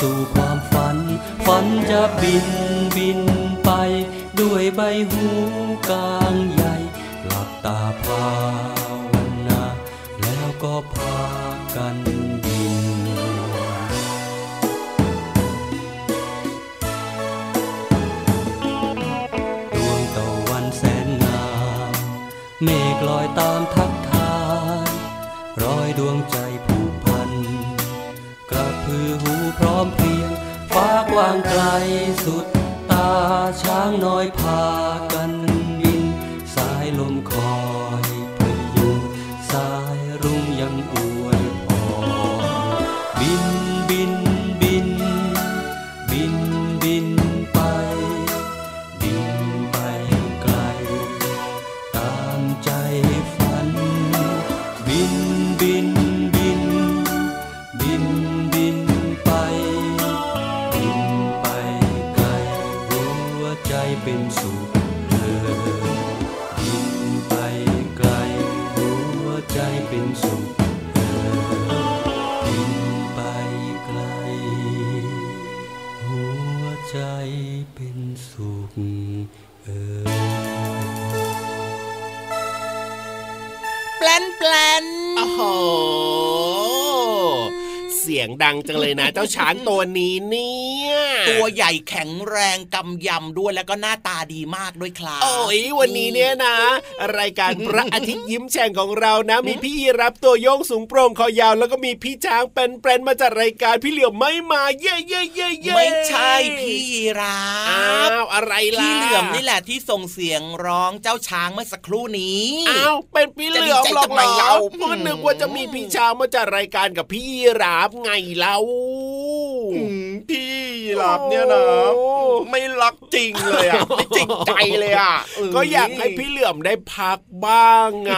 สู่ความฝัน ฝันจะบินบินไป ด้วยใบหูกลางใหญ่หลับตาพาวนา พร้อมเพรียง ฟ้ากว้างไกลสุดตาช้างน้อยพากัน นโอ้โหเสียงดังจังเลยนะ เจ้าช้างตัวนี้เนี่ย ตัวใหญ่แข็งแรงกำยำด้วยแล้วก็หน้าตาดีมากด้วยครับโอ้ยวันนี้เนี่ยนะ รายการพระอาทิตย์ยิ้มแฉ่งของเรานะ มีพี่รับตัวโยงสูงโปร่งคอยาว แล้วก็มีพี่ช้างเป็นแปรนมาจากรายการพี่เหลือมไม่มาเย่เย่เย่เย่ไม่ใช่พี่ยีราอ้าฟวอะไรล่ะพี่เหลือมนี่แหละที่ส่งเสียงร้องเจ้าช้างเมื่อสักครู่นี้อ้าวเป็นพี่เหลือมหรอกจะดีใจทำไมเหรเล่าอเพื่อนนึกว่าจะมีพี่ช้างมาจากรายการกับพี่รับไงเล่าพี่หลับเนี่ยนะไม่รักจริงเลยอะไม่จริงใจเลยอะก็อยากให้พี่เหลือมได้พักบ้างไง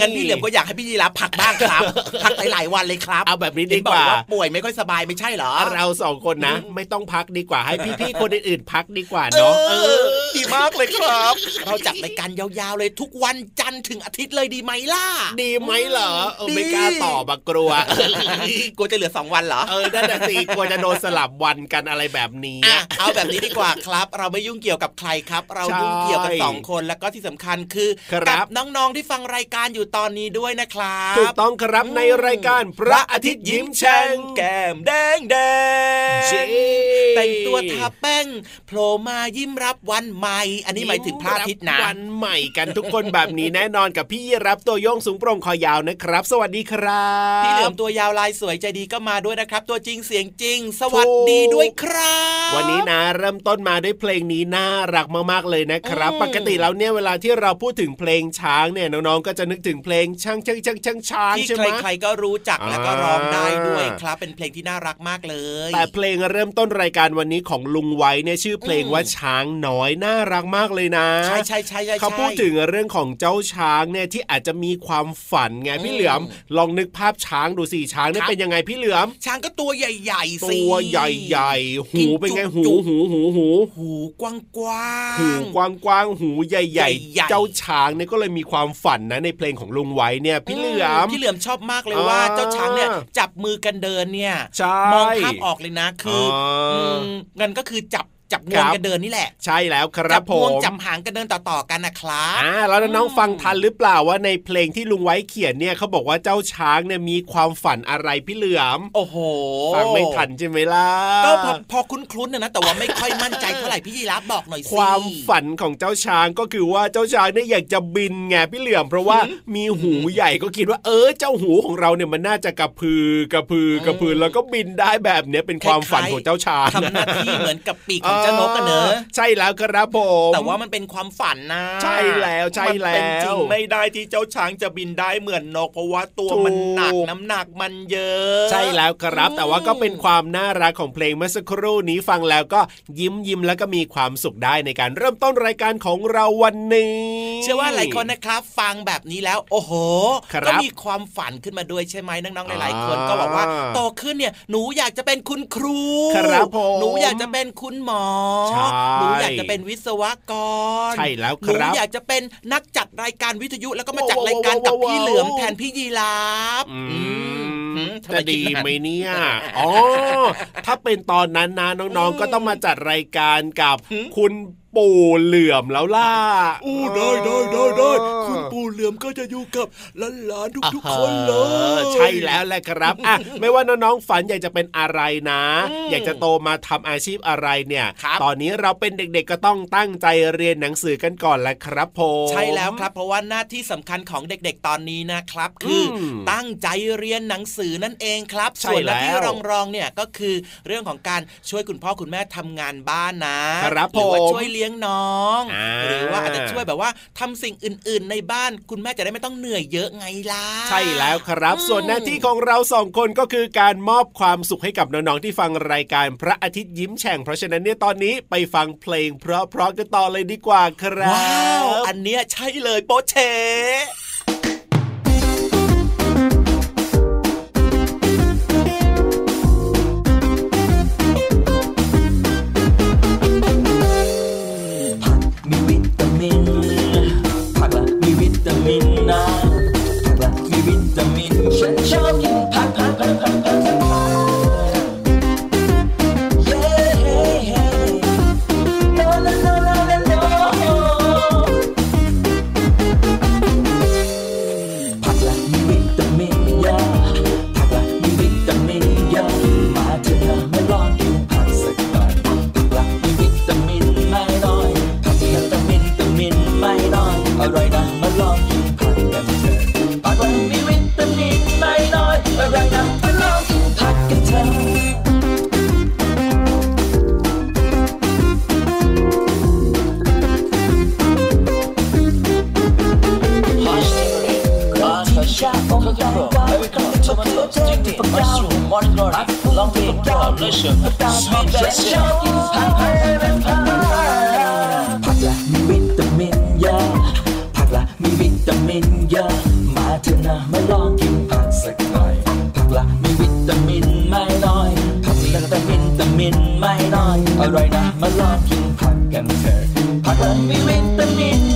งั้นพี่เหลือมก็อยากให้พี่ยีราฟพักบ้างครับ พักหลายๆวันเลยครับเอาแบบนี้ดีเห็นกบอกว่าว่าป่วยไม่ค่อยสบายไม่ใช่เหรอ เราสองคนนะ ไม่ต้องพักดีกว่าให้พี่ๆคนอื่นๆพักดีกว่าเนาะเออดีมากเลยครับ เราจัดรายการยาวๆเลยทุกวันจันทร์ถึงอาทิตย์เลยดีไหมล่ะ ดีไหมเหรอเออไม่กล้าตอบอะกลัวกลัวจะเหลือสองวันเหรอเออนั่นแหะสิกลัวจะโดนสลับวันกันอะไรแบบนี้เอาแบบนี้ดีกว่าครับ เราไม่ยุ่งเกี่ยวกับใครครับ เรายุ่งเกี่ยวกับสองคนแล้วก็ที่สำคัญคือครับน้องๆที่ฟังรายการอยู่ตอนนี้ด้วยนะครับถูกต้องครับในรายการพระอาทิตย์ยิ้มแฉ่งแก้มแดงแดงจ๊แต่งตัวทาแป้งโผล่มายิ้มรับวันใหม่ อันนี้หมายถึงพระอาทิตย์นะวันใหม่กันทุกคนแบบนี้แน่นอนกับพี่รับตัวโยงสูงโปร่งคอยาวนะครับ สวัสดีครับ พี่เหลือมตัวยาวลายสวยใจดีก็มาด้วยนะครับ ตัวจริงเสียงจริง สวัสดีด้วยครับ วันนี้นะเริ่มต้นมาด้วยเพลงนี้น่ารักมากๆเลยนะครับ ปกติแล้วเนี่ยเวลาที่เราพูดถึงเพลงช้างเนี่ยน้องๆก็จะนึกถึงเพลงช้างช้างช้างช้างช้างที่ใช่ไหมใครๆก็รู้จักแล้วก็อ่าร้องได้ด้วยครับ เป็นเพลงที่น่ารักมากเลย แต่เพลงเริ่มต้นรายการวันนี้ของลุงไว้เนี่ยชื่อเพลงว่าช้างน้อยน่ารักมากเลยนะใช่ใช่ใช่ใช่เขาพูดถึงเรื่องของเจ้าช้างเนี่ยที่อาจจะมีความฝันไงพี่เหลือมลองนึกภาพช้างดูสิช้างเนี่ยเป็นยังไงพี่เหลือม ช้างก็ตัวใหญ่ๆสิตัวใหญ่ๆ หูเป็นไงหูจุกหูหูหูหูกว้างกว้างหูกว้างๆหูใหญ่ใหญ่ๆๆเจ้าช้างเนี่ยก็เลยมีความฝันนะในเพลงของลุงไว้เนี่ยพี่เหลือมพี่เหลือมชอบมากเลยอ่าว่าเจ้าช้างเนี่ยจับมือกันเดินเนี่ยใช่มองภาพออกเลยนะคือออมงั้นก็คือจับ จับงควรังบกันเดินนี่แหละ ใช่แล้วครัจับบผงวงมจับหางกันเดินต่อๆกันนะครับอ่าแล้วน้องๆฟังทันหรือเปล่าว่าในเพลงที่ลุงไว้เขียนเนี่ยเขาบอกว่าเจ้าช้างเนี่ยมีความฝันอะไรพี่เหลือม โอ้โหฟังไม่ทันใช่ไหมล่ะก็พอพอคุ้นๆนะนะแต่ว่าไม่ค่อยมั่นใจเท่าไหร่พี่ยีรับบอกหน่อยสิความฝันของเจ้าช้างก็คือว่าเจ้าช้างเนี่ยอยากจะบินไงพี่เหลือม เพราะว่ามีหูใหญ่ก็คิดว่าเออเจ้าหูของเราเนี่ยมันน่าจะกระพือกระพือกระพือแล้วก็บินได้แบบเนี้ยเป็นความฝันของเจ้าช้างทำหน้าที่เหมือนกับปีกของเจ้านกกันเนอะใช่แล้วครับผมแต่ว่ามันเป็นความฝันนะ ใช่แล้วใช่แล้วมันเป็นจริงไม่ได้ที่เจ้าช้างจะบินได้เหมือนนกเพราะว่าตัวมันหนักถูกน้ำหนักมันเยอะ ใช่แล้วครับ แต่ว่าก็เป็นความน่ารักของเพลงเมื่อสักครู่นี้ฟังแล้วก็ยิ้มยิ้มแล้วก็มีความสุขได้ในการเริ่มต้นรายการของเราวันนี้ เชื่อว่าหลายคนนะครับ ฟังแบบนี้แล้ว โอ้โหครับก็มีความฝันขึ้นมาด้วยใช่ไหมน้องๆหลายๆคนอ่าก็บอกว่าโตขึ้นเนี่ยหนูอยากจะเป็นคุณครูครับผมหนูอยากจะเป็นคุณหมอใช่หนูอยากจะเป็นวิศวกรใช่แล้วหคนูรับอยากจะเป็นนักจัดรายการวิทยุแล้วก็มาจัดว้าวรายการกับว้าวพี่เหลือมแทนพี่ยีราฟอือืมมทำไมจะคิดีนานไหมเนี่ยอ๋อถ้าเป็นตอนนั้นนะน้องๆก็ต้องมาจัดรายการกับคุณปู่เหลื่อมแล้วล่ะอู้ได้ได้ได้ได้คุณปู่เหลือมก็จะอยู่กับหลานๆทุกๆคนเลเออยใช่แล้วแหละครับอะไม่ว่าน้องๆฝันอยากจะเป็นอะไรนะ อยากจะโตมาทำอาชีพอะไรเนี่ยครับตอนนี้เราเป็นเด็กๆก็ต้องตั้งใจเรียนหนังสือกันก่อนแหละครับผมใช่แล้วครับ เพราะว่าหน้าที่สำคัญของเด็กๆตอนนี้นะครับ คืออมตั้งใจเรียนหนังสือนั่นเองครับใช่ส่วนหน้าที่แล้วรองๆเนี่ยก็คือเรื่องของการช่วยคุณพ่อคุณแม่ทำงานบ้านนะครับหรือว่าผมช่วยเลี้ยงน้องอ่าหรือว่าอาจจะช่วยแบบว่าทำสิ่งอื่น ๆ ในบ้านคุณแม่จะได้ไม่ต้องเหนื่อยเยอะไงล่ะ ใช่แล้วครับอืมส่วนหน้าที่ของเราสองคนก็คือการมอบความสุขให้กับน้องๆที่ฟังรายการพระอาทิตย์ยิ้มแฉ่งเพราะฉะนั้นเนี่ยตอนนี้ไปฟังเพลงเพราะๆกันต่อเลยดีกว่าครับว้าวอันเนี้ยใช่เลยโป๊ะเช อะไร่อยนะ มาลองกินผักกันเถอะผักละมีวิตามิน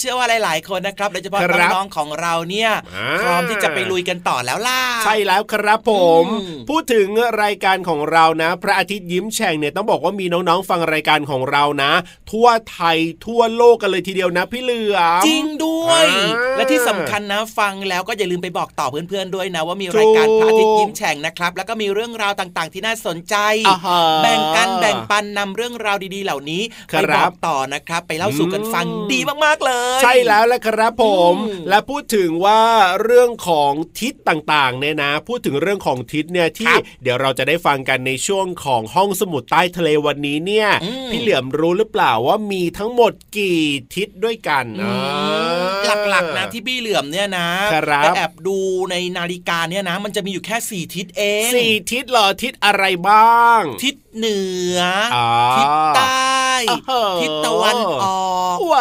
เชื่อว่าหลาย ๆ คนนะครับโดยเฉพาะครับน้องๆของเราเนี่ยอ่าพร้อมที่จะไปลุยกันต่อแล้วล่ะใช่แล้วครับผมอืมพูดถึงรายการของเรานะ พระอาทิตย์ยิ้มแฉ่งเนี่ยต้องบอกว่ามีน้องๆฟังรายการของเรานะ ทั่วไทยทั่วโลกกันเลยทีเดียวนะพี่เหลือมจริงด้วยอ่าและที่สำคัญนะฟังแล้วก็อย่าลืมไปบอกต่อเพื่อนๆด้วยนะ ว่ามีรายการถูกพระอาทิตย์ยิ้มแฉ่งนะครับ แล้วก็มีเรื่องราวต่างๆ ที่น่าสนใจอ่าฮะแบ่งกันแบ่งปันนำเรื่องราวดีๆ เหล่านี้ครัไปบบอกต่อนะครับ ไปเล่าสู่กันฟังอืมดีมากๆเลยใช่แล้วแหละครับผมอืมและพูดถึงว่าเรื่องของทิศต่างๆเนี่ยนะ พูดถึงเรื่องของทิศเนี่ยที่ครับเดี๋ยวเราจะได้ฟังกันในช่วงของห้องสมุดใต้ทะเลวันนี้เนี่ยอืมพี่เหลือมรู้หรือเปล่าว่ามีทั้งหมดกี่ทิศด้วยกันอืมอ่าหลักๆนะที่พี่เหลือมเนี่ยนะครับไปแอบดูในนาฬิกาเนี่ยนะ มันจะมีอยู่แค่สี่ทิศเองสี่ทิศเหรอทิศอะไรบ้าง ทิศเหนือออทิศใต้โอ้โหทิศตะวันออกว้าว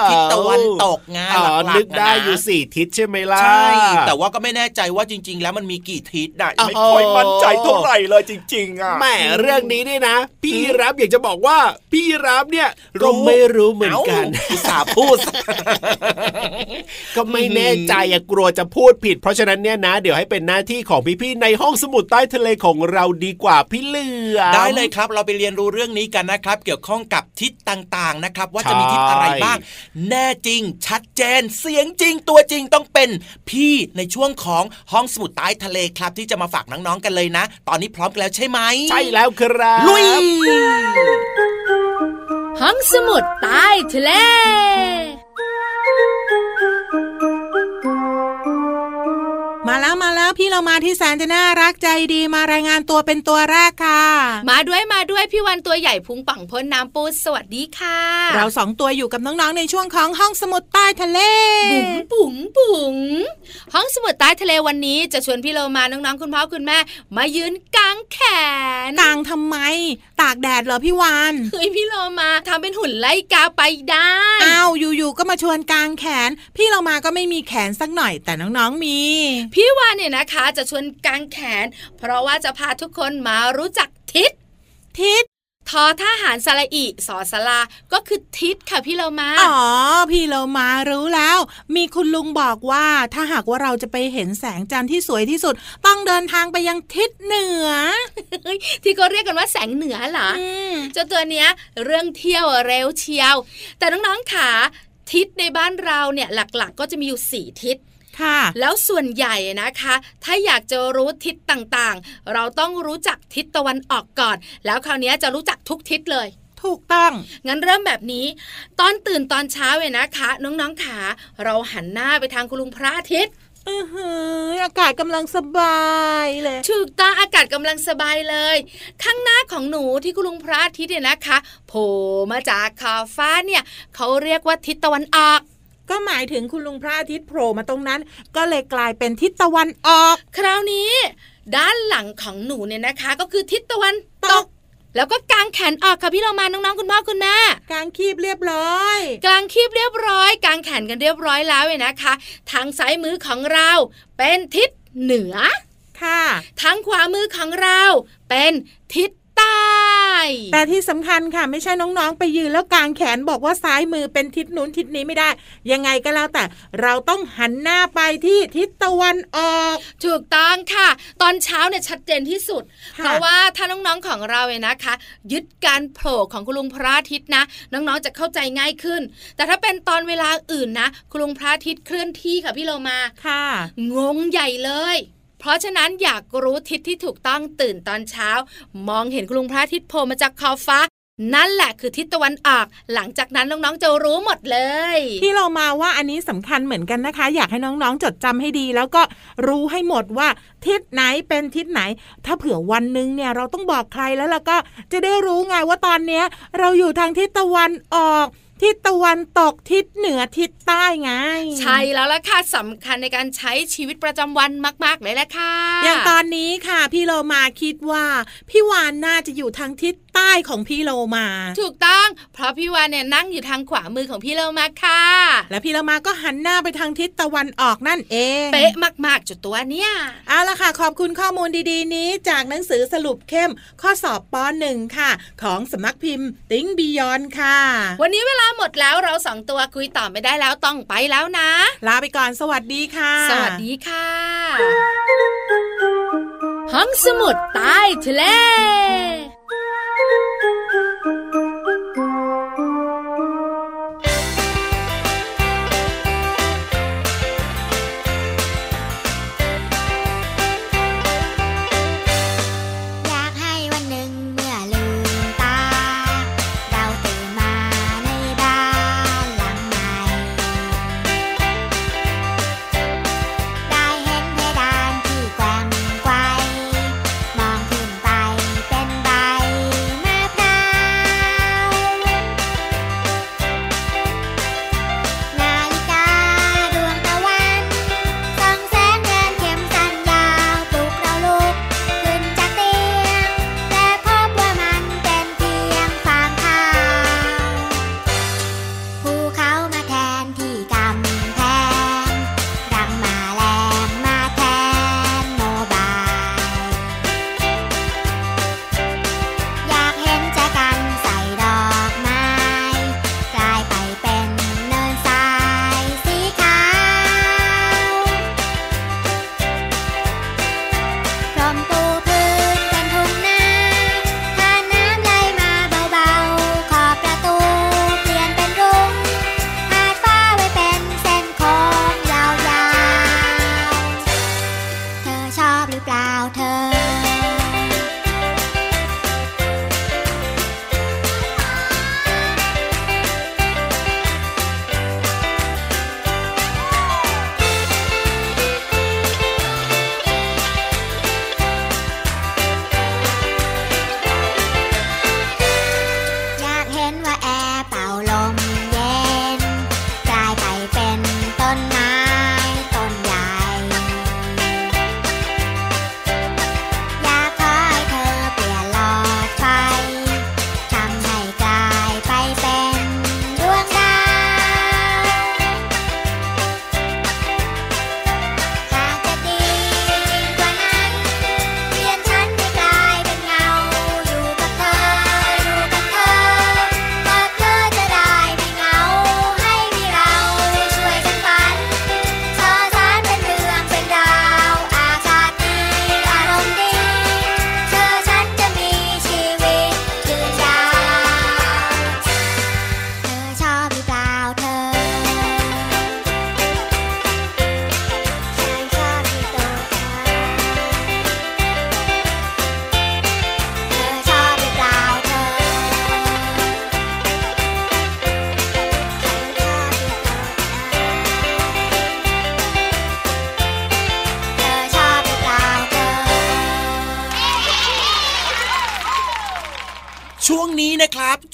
ทิศตะวันตกไงอ๋อหลักๆนึกได้ะะอยู่สี่ทิศใช่ไหมล่ะใช่แต่ว่าก็ไม่แน่ใจว่าจริง ๆ แล้วมันมีกี่ทิศนะโอ้โหไม่ค่อยมั่นใจเท่าไหร่เลยจริง ๆอะแหมเรื่องนี้นี่นะ พี่รับอยากจะบอกว่าพี่รับเนี่ยรู้ก็ไม่รู้เหมือนกันเอ้าอุตส่าห์พูด ก็ไม่แน่ใจอะกลัวจะพูดผิด เพราะฉะนั้นเนี่ยนะ เดี๋ยวให้เป็นหน้าที่ของพี่ๆในห้องสมุดใต้ทะเลของเราดีกว่าพี่เหลือมได้เลยครับ เราไปเรียนรู้เรื่องนี้กันนะครับ เกี่ยวข้องกับทิศต่างๆนะครับ ว่าจะมีทิศอะไรบ้างแน่จริง ชัดเจน เสียงจริงตัวจริงต้องเป็นพี่ในช่วงของห้องสมุดใต้ทะเลครับ ที่จะมาฝากน้องๆกันเลยนะ ตอนนี้พร้อมกันแล้วใช่ไหมใช่แล้วครับลุยห้องสมุดใต้ทะเล มาแล้วมาแล้วพี่เรามาที่แสนจะน่ารักใจดีมารายงานตัวเป็นตัวแรกค่ะ มาด้วยมาด้วยพี่วันตัวใหญ่พุงป่องพ้นน้ำปูสวัสดีค่ะ เราสองตัวอยู่กับน้องๆในช่วงของห้องสมุดใต้ทะเลบุ๋งบุ๋งบุ๋งห้องสมุดใต้ทะเลวันนี้จะชวนพี่เรามาน้องๆคุณพ่อคุณแม่ มายืนกางแขนกลางทำไม ตากแดดเหรอพี่วานเฮ้ยพี่เรามาทำเป็นหุ่นไล่กาไปได้อ้าวอยู่ๆก็มาชวนกางแขน พี่เรามาก็ไม่มีแขนสักหน่อยแต่น้องๆมีพี่วานเนี่ยนะคะจะชวนกางแขน เพราะว่าจะพาทุกคนมารู้จักทิศทิศทอทหารสระอีสอสลา ก็คือทิศค่ะพี่เรามา อ๋อ พี่เรามารู้แล้ว มีคุณลุงบอกว่าถ้าหากว่าเราจะไปเห็นแสงจันทร์ที่สวยที่สุด ต้องเดินทางไปยังทิศเหนือ ที่เขาเรียกกันว่าแสงเหนือเหรออืมเจ้าตัวเนี้ย เรื่องเที่ยวเร็วเชียว แต่น้องๆขาทิศในบ้านเราเนี่ยหลักๆก็จะมีอยู่สี่ทิศ ค่ะ แล้วส่วนใหญ่นะคะ ถ้าอยากจะรู้ทิศต่างๆ เราต้องรู้จักทิศตะวันออกก่อน แล้วคราวนี้จะรู้จักทุกทิศเลยถูกต้อง งั้นเริ่มแบบนี้ ตอนตื่นตอนเช้าเลยนะคะ น้องๆขาเราหันหน้าไปทางคุณลุงพระอาทิตย์อือหืออากาศกำลังสบายเลยถูกต้องอากาศกำลังสบายเลย ข้างหน้าของหนูที่คุณลุงพระอาทิตย์เนี่ยนะคะโผล่มาจากขอบฟ้าเนี่ยเขาเรียกว่าทิศตะวันออก ก็หมายถึงคุณลุงพระอาทิตย์โผล่มาตรงนั้น ก็เลยกลายเป็นทิศตะวันออก คราวนี้ ด้านหลังของหนูเนี่ยนะคะ ก็คือทิศตะวันตกแล้วก็กางแขนออกค่ะพี่เรามาน้องๆคุณพ่อคุณแม่กลางคีบเรียบร้อยกลางคีบเรียบร้อยกางแขนกันเรียบร้อยแล้วเนี่ยนะคะ ทางซ้ายมือของเรา เป็นทิศเหนือค่ะ ทางขวามือของเรา เป็นทิศใต้ แต่ที่สำคัญค่ะไม่ใช่น้องๆ ไปยืนแล้วกางแขนบอกว่าซ้ายมือเป็นทิศนู้นทิศนี้ไม่ได้ ยังไงก็แล้วแต่เราต้องหันหน้าไปที่ทิศตะวันออก ถูกต้องค่ะ ตอนเช้าเนี่ยชัดเจนที่สุดค่ะเพราะว่าถ้าน้องๆของเราเนี่ยนะคะ ยึดการโผล่ของคุณลุงพระอาทิตย์นะ น้องๆจะเข้าใจง่ายขึ้น แต่ถ้าเป็นตอนเวลาอื่นนะคุณลุงพระอาทิตย์เคลื่อนที่ค่ะพี่โลมาค่ะ งงใหญ่เลย เพราะฉะนั้นอยากรู้ทิศที่ถูกต้องตื่นตอนเช้า มองเห็นคุณลุงพระอาทิตย์โผล่มาจากขอบฟ้านั่นแหละคือทิศตะวันออก หลังจากนั้นน้องๆจะรู้หมดเลย ที่เรามาว่าอันนี้สำคัญเหมือนกันนะคะ อยากให้น้องๆจดจำให้ดี แล้วก็รู้ให้หมดว่าทิศไหนเป็นทิศไหน ถ้าเผื่อวันหนึ่งเนี่ยเราต้องบอกใครแล้วแล้วก็จะได้รู้ไงว่าตอนเนี้ย เราอยู่ทางทิศตะวันออก ทิศตะวันตกทิศเหนือทิศใต้ไง ใช่แล้วล่ะค่ะสำคัญในการใช้ชีวิตประจำวันมาก ๆ เลยแหละค่ะ อย่างตอนนี้ค่ะ พี่โลมาคิดว่า พี่วานน่าจะอยู่ทางทิศใต้ของพี่โลมา ถูกต้อง เพราะพี่วานเนี่ยนั่งอยู่ทางขวามือของพี่เรามาค่ะ และพี่โลมาก็หันหน้าไปทางทิศตะวันออกนั่นเองเป๊ะมาก ๆ จุดตัวเนี่ยเอาละค่ะ ขอบคุณข้อมูลดีๆ นี้จากหนังสือสรุปเข้มข้อสอบป .1 ค่ะ ของสำนักพิมพ์ ติ้งบียอนค่ะ วันนี้เวลาหมดแล้วเราสองตัวคุยต่อไม่ได้แล้วต้องไปแล้วนะ ลาไปก่อนสวัสดีค่ะ สวัสดีค่ะ ห้องสมุดใต้ทะเล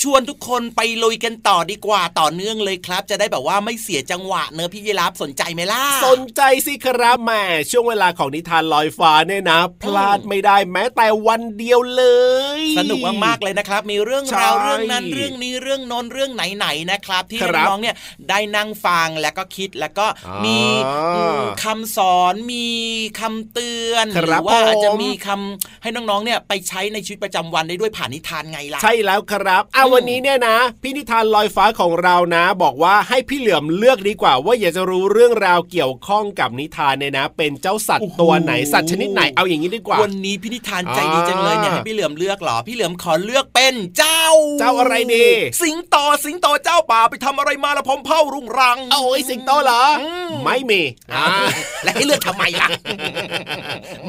actual วนทุกคนไปลุยกันต่อดีกว่าต่อเนื่องเลยครับ จะได้แบบว่าไม่เสียจังหวะเนอะพี่ยีรับสนใจไหมล่ะ สนใจสิครับแหม่ช่วงเวลาของนิทานลอยฟ้าเนี่ยนะ พลาดไม่ได้แม้แต่วันเดียวเลย สนุกมากๆเลยนะครับ มีเรื่องใช่ราวเรื่องนั้นเรื่องนี้เรื่องโน้นเรื่องไหนๆนะครับ ที่ครับน้องๆเนี่ยได้นั่งฟังแล้วก็คิดแล้วก็อ่ามีมีอืมคำสอนมีคำเตือนหครัรืบว่าอาจจะผมมีคำให้น้องๆเนี่ยไปใช้ในชีวิตประจำวันได้ด้วยผ่านนิทานไงล่ะใช่แล้วครับอะอืมวันนี้เนี่ยนะ พี่นิทานลอยฟ้าของเรานะ บอกว่าให้พี่เหลือมเลือกดีกว่า ว่าอยากจะรู้เรื่องราวเกี่ยวข้องกับนิทานเนี่ยนะ เป็นเจ้าสัตว์ตัวไหนสัตว์ชนิดไหนเอาอย่างนี้ดีกว่า วันนี้พี่นิทานใจดีจังเลยเนี่ยอ่าให้พี่เหลือมเลือกเหรอพี่เหลือมขอเลือกเป็นเจ้า เจ้าอะไรดี สิงโตสิงโตเจ้าป่าไปทำอะไรมาละพมเผ่ารุ่งรังโอ้ยสิงโตเหรออมไม่มีอ่าและให้เลือกทำไมล่ะ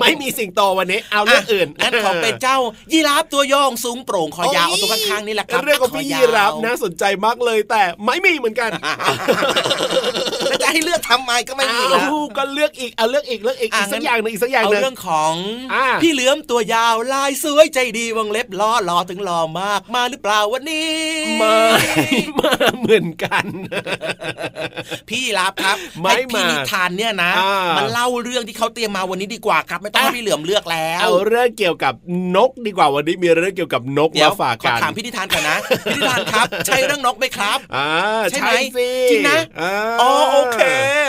ไม่มีสิงโตวันนี้เอาเรื่องอื่นงั้นขอเป็นเจ้า ยีราฟตัวโยงสูงโปร่งคอยาวเอาตัวข้างๆนี่แหละครับเรื่องของพี่คยียาวรับน่าสนใจมากเลยแต่ไม่มีเหมือนกันแล้วจะ ให้เลือกทำไมก็ไม่มีแล้วอ้าวก็เลือกอีกเอาเลือกอีกเลือกอีกอะอีกสังั้กนอย่างหนึงอีกสักอย่างเอาหนึงเรื่องของอ่าพี่เหลือมตัวยาวลายสวยใจดีวงเล็บล้อหล่อถึงหล่อมากมาหรือเปล่าวันนี้มามาเหมือนกัน พี่รับครับไม่ให้พี่มานิทานเนี่ยนะอ่ามัมันเล่าเรื่องที่เขาเตรียมมาวันนี้ดีกว่าครับ ไม่ต้องให้พี่เหลือมเลือกแล้วเอาเรื่องเกี่ยวกับนกดีกว่าวันนี้มีเรื่องเกี่ยวกับนกเดี๋ยมาวฝากขอกันถามพี่นิทานก่อนนะพี่นิทานครับ ใช่เรื่องนกไหมครับอ่าใช่ไหมสิจริงนะาอ๋อโอเค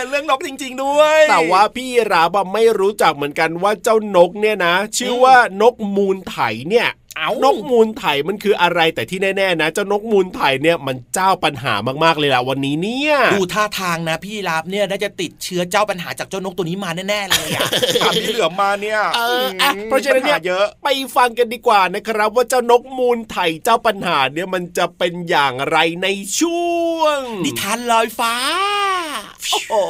เรื่องนกจริง ๆ ด้วย แต่ว่าพี่ราบอะไม่รู้จักเหมือนกันว่าเจ้านกเนี่ยนะ ชื่อว่านกมูลไถเนี่ยเอานกมูลไถมันคืออะไรแต่ที่แน่ๆนะเจ้านกมูลไถเนี่ยมันเจ้าปัญหามากๆเลยล่ะวันนี้เนี่ยดูท่าทางนะพี่รับเนี่ยน่าจะติดเชื้อเจ้าปัญหาจากเจ้านกตัวนี้มาแน่ๆเลยอะถามพี่เหลือมมาเนี่ยเอออะเพราะฉะนั้นเนี่ยปัญหเยอะไปฟังกันดีกว่านะครับ ว่าเจ้านกมูลไถเจ้าปัญหาเนี่ยมันจะเป็นอย่างไรในช่วงนิทานลอยฟ้า โอ้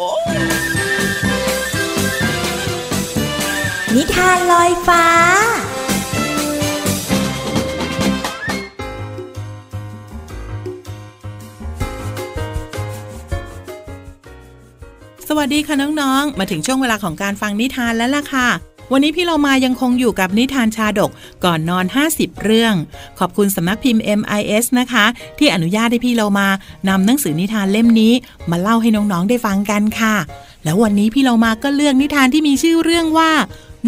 นิทานลอยฟ้า สวัสดีค่ะน้อง ๆ มาถึงช่วงเวลาของการฟังนิทานแล้วล่ะค่ะ วันนี้พี่เรามายังคงอยู่กับนิทานชาดกก่อนนอน 50 เรื่อง ขอบคุณสำนักพิมพ์ MIS นะคะ ที่อนุญาตให้พี่เรามานำหนังสือนิทานเล่มนี้ มาเล่าให้น้องๆได้ฟังกันค่ะ แล้ววันนี้พี่เรามาก็เลือกนิทานที่มีชื่อเรื่องว่า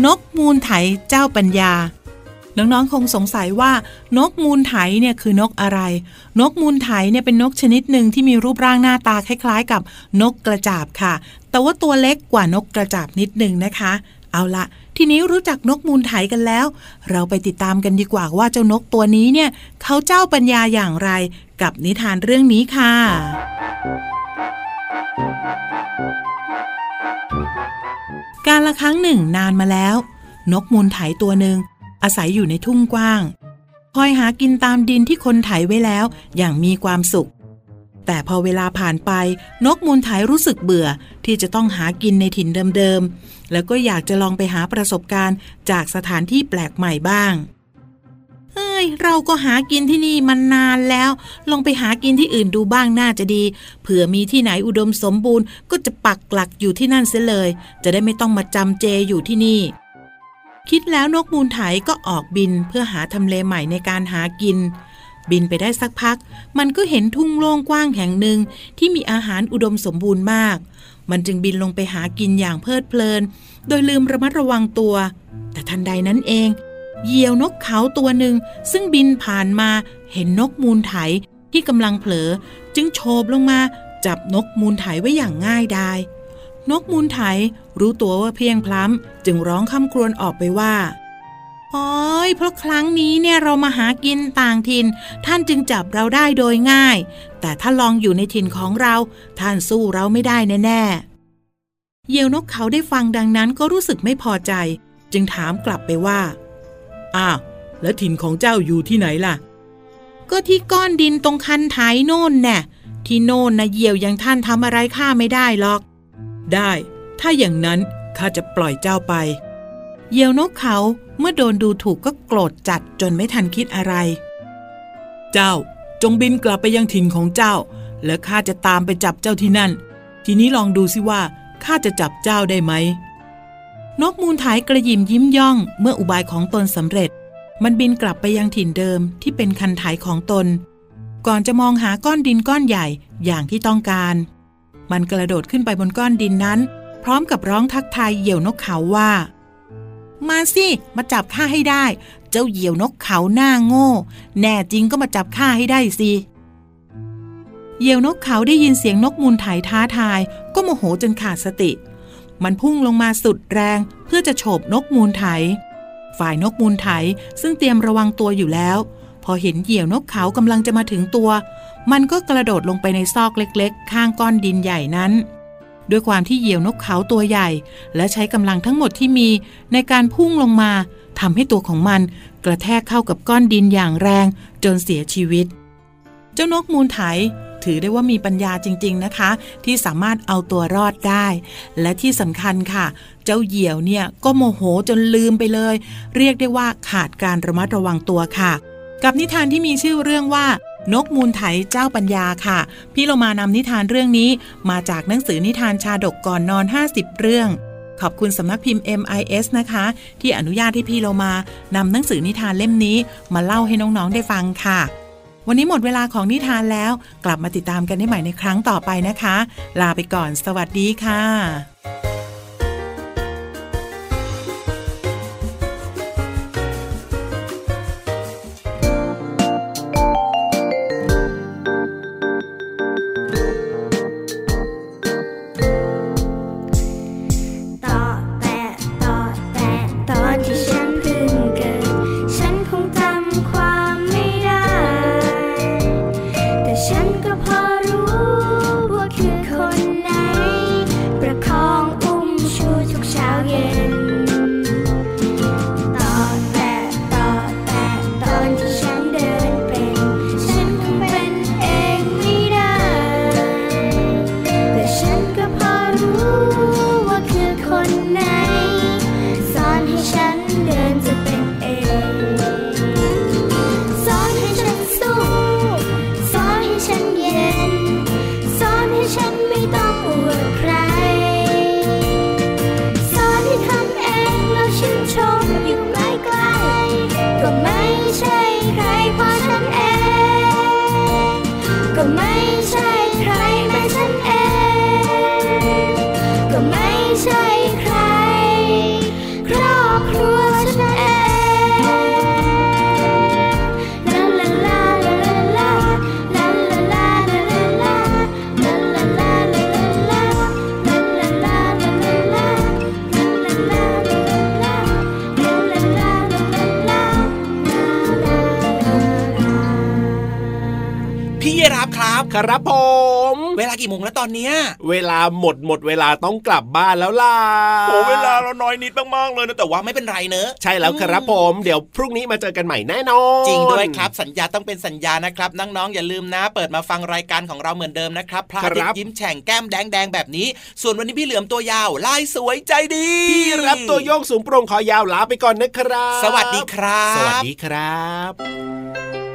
นกมูลไถเจ้าปัญญาน้องๆคงสงสัยว่านกมูลไถเนี่ยคือนกอะไร นกมูลไถเนี่ยเป็นนกชนิดหนึ่งที่มีรูปร่างหน้าตาคล้ายๆ กับนกกระจาบค่ะ แต่ว่าตัวเล็กกว่านกกระจาบนิดหนึ่งนะคะ เอาละ ทีนี้รู้จักนกมูลไถกันแล้ว เราไปติดตามกันดีกว่าว่าเจ้านกตัวนี้เนี่ย เขาเจ้าปัญญาอย่างไรกับนิทานเรื่องนี้ค่ะ การละครั้งหนึ่งนานมาแล้ว นกมูลไถตัวหนึ่งอาศัยอยู่ในทุ่งกว้าง คอยหากินตามดินที่คนไถไว้แล้ว อย่างมีความสุข แต่พอเวลาผ่านไปนกมูลไถรู้สึกเบื่อ ที่จะต้องหากินในถิ่นเดิมๆ แล้วก็อยากจะลองไปหาประสบการณ์จากสถานที่แปลกใหม่บ้างเฮ้ย เราก็หากินที่นี่มันนานแล้ว ลองไปหากินที่อื่นดูบ้างน่าจะดี เผื่อมีที่ไหนอุดมสมบูรณ์ก็จะปักหลักอยู่ที่นั่นเสียเลย จะได้ไม่ต้องมาจำเจอยู่ที่นี่ คิดแล้วนกมูลไถก็ออกบินเพื่อหาทำเลใหม่ในการหากิน บินไปได้สักพัก มันก็เห็นทุ่งโล่งกว้างแห่งหนึ่งที่มีอาหารอุดมสมบูรณ์มาก มันจึงบินลงไปหากินอย่างเพลิดเพลิน โดยลืมระมัดระวังตัว แต่ทันใดนั้นเอง เหยี่ยวนกเขาตัวหนึ่ง ซึ่งบินผ่านมาเห็นนกมูลไถที่กำลังเผลอ จึงโฉบลงมา จับนกมูลไถไว้อย่างง่ายดายนกมูลไถรู้ตัวว่าเพียงพล้ำจึงร้องคำครวญออกไปว่า โอ้ยเพราะครั้งนี้เนี่ยเรามาหากินต่างถิ่น ท่านจึงจับเราได้โดยง่าย แต่ถ้าลองอยู่ในถิ่นของเรา ท่านสู้เราไม่ได้แน่ๆ เหยี่ยวนกเขาได้ฟังดังนั้นก็รู้สึกไม่พอใจ จึงถามกลับไปว่า อ้าว แล้วถิ่นของเจ้าอยู่ที่ไหนล่ะ ก็ที่ก้อนดินตรงคันไถโน่นแน่ที่โน่นนะเหยี่ยวอย่างท่านทำอะไรข้าไม่ได้หรอก ได้ ถ้าอย่างนั้นข้าจะปล่อยเจ้าไป เหยี่ยวนกเขา เมื่อโดนดูถูกก็โกรธจัดจนไม่ทันคิดอะไร เจ้าจงบินกลับไปยังถิ่นของเจ้า และข้าจะตามไปจับเจ้าที่นั่น ทีนี้ลองดูสิว่าข้าจะจับเจ้าได้ไหม นกมูลไถกระยิมยิ้มย่อง เมื่ออุบายของตนสำเร็จ มันบินกลับไปยังถิ่นเดิมที่เป็นคันไถของตน ก่อนจะมองหาก้อนดินก้อนใหญ่อย่างที่ต้องการ มันกระโดดขึ้นไปบนก้อนดินนั้น พร้อมกับร้องทักทายเหยี่ยวนกเขาว่า มาสิ มาจับข้าให้ได้ เจ้าเหยี่ยวนกเขาหน้าโง่ แน่จริงก็มาจับข้าให้ได้สิเหยี่ยวนกเขาได้ยินเสียงนกมูลไถท้าทาย ก็โมโหจนขาดสติ มันพุ่งลงมาสุดแรงเพื่อจะโฉบนกมูลไถ ฝ่ายนกมูลไถซึ่งเตรียมระวังตัวอยู่แล้ว พอเห็นเหยี่ยวนกเขากำลังจะมาถึงตัว มันก็กระโดดลงไปในซอกเล็ก ๆ ข้างก้อนดินใหญ่นั้น ด้วยความที่เหยี่ยวนกเขาตัวใหญ่ และใช้กำลังทั้งหมดที่มีในการพุ่งลงมาทำให้ตัวของมันกระแทกเข้ากับก้อนดินอย่างแรง จนเสียชีวิต เจ้านกมูลไถถือได้ว่ามีปัญญาจริง ๆนะคะ ที่สามารถเอาตัวรอดได้ และที่สำคัญค่ะ เจ้าเหยี่ยวเนี่ยก็โมโหจนลืมไปเลย เรียกได้ว่าขาดการระมัดระวังตัวค่ะ กับนิทานที่มีชื่อเรื่องว่า นกมูลไถเจ้าปัญญาค่ะ พี่โรมานำนิทานเรื่องนี้ มาจากหนังสือนิทานชาดกก่อนนอน 50 เรื่อง ขอบคุณสำนักพิมพ์ MIS นะคะ ที่อนุญาตให้พี่โรมานำหนังสือนิทานเล่มนี้ มาเล่าให้น้องๆได้ฟังค่ะ วันนี้หมดเวลาของนิทานแล้ว กลับมาติดตามกันได้ใหม่ในครั้งต่อไปนะคะ ลาไปก่อน สวัสดีค่ะ ครับครับผม เวลากี่โมงแล้วตอนเนี้ย เวลาหมดหมดเวลาต้องกลับบ้านแล้วล่ะโอ้เวลาเราน้อยนิดมากๆเลยนะแต่ว่าไม่เป็นไรเนอะใช่แล้วครับผม เดี๋ยวพรุ่งนี้มาเจอกันใหม่แน่นอนจริงด้วยครับสัญญาต้องเป็นสัญญานะครับ น้องๆอย่าลืมนะ เปิดมาฟังรายการของเราเหมือนเดิมนะครับพระอาทิตย์ยิ้มแฉ่งแก้มแดงๆแบบนี้ ส่วนวันนี้พี่เหลือมตัวยาวลายสวยใจดีพี่รับตัวโยงสูงโปร่งคอยาวลาไปก่อนนะครับ สวัสดีครับ สวัสดีครับ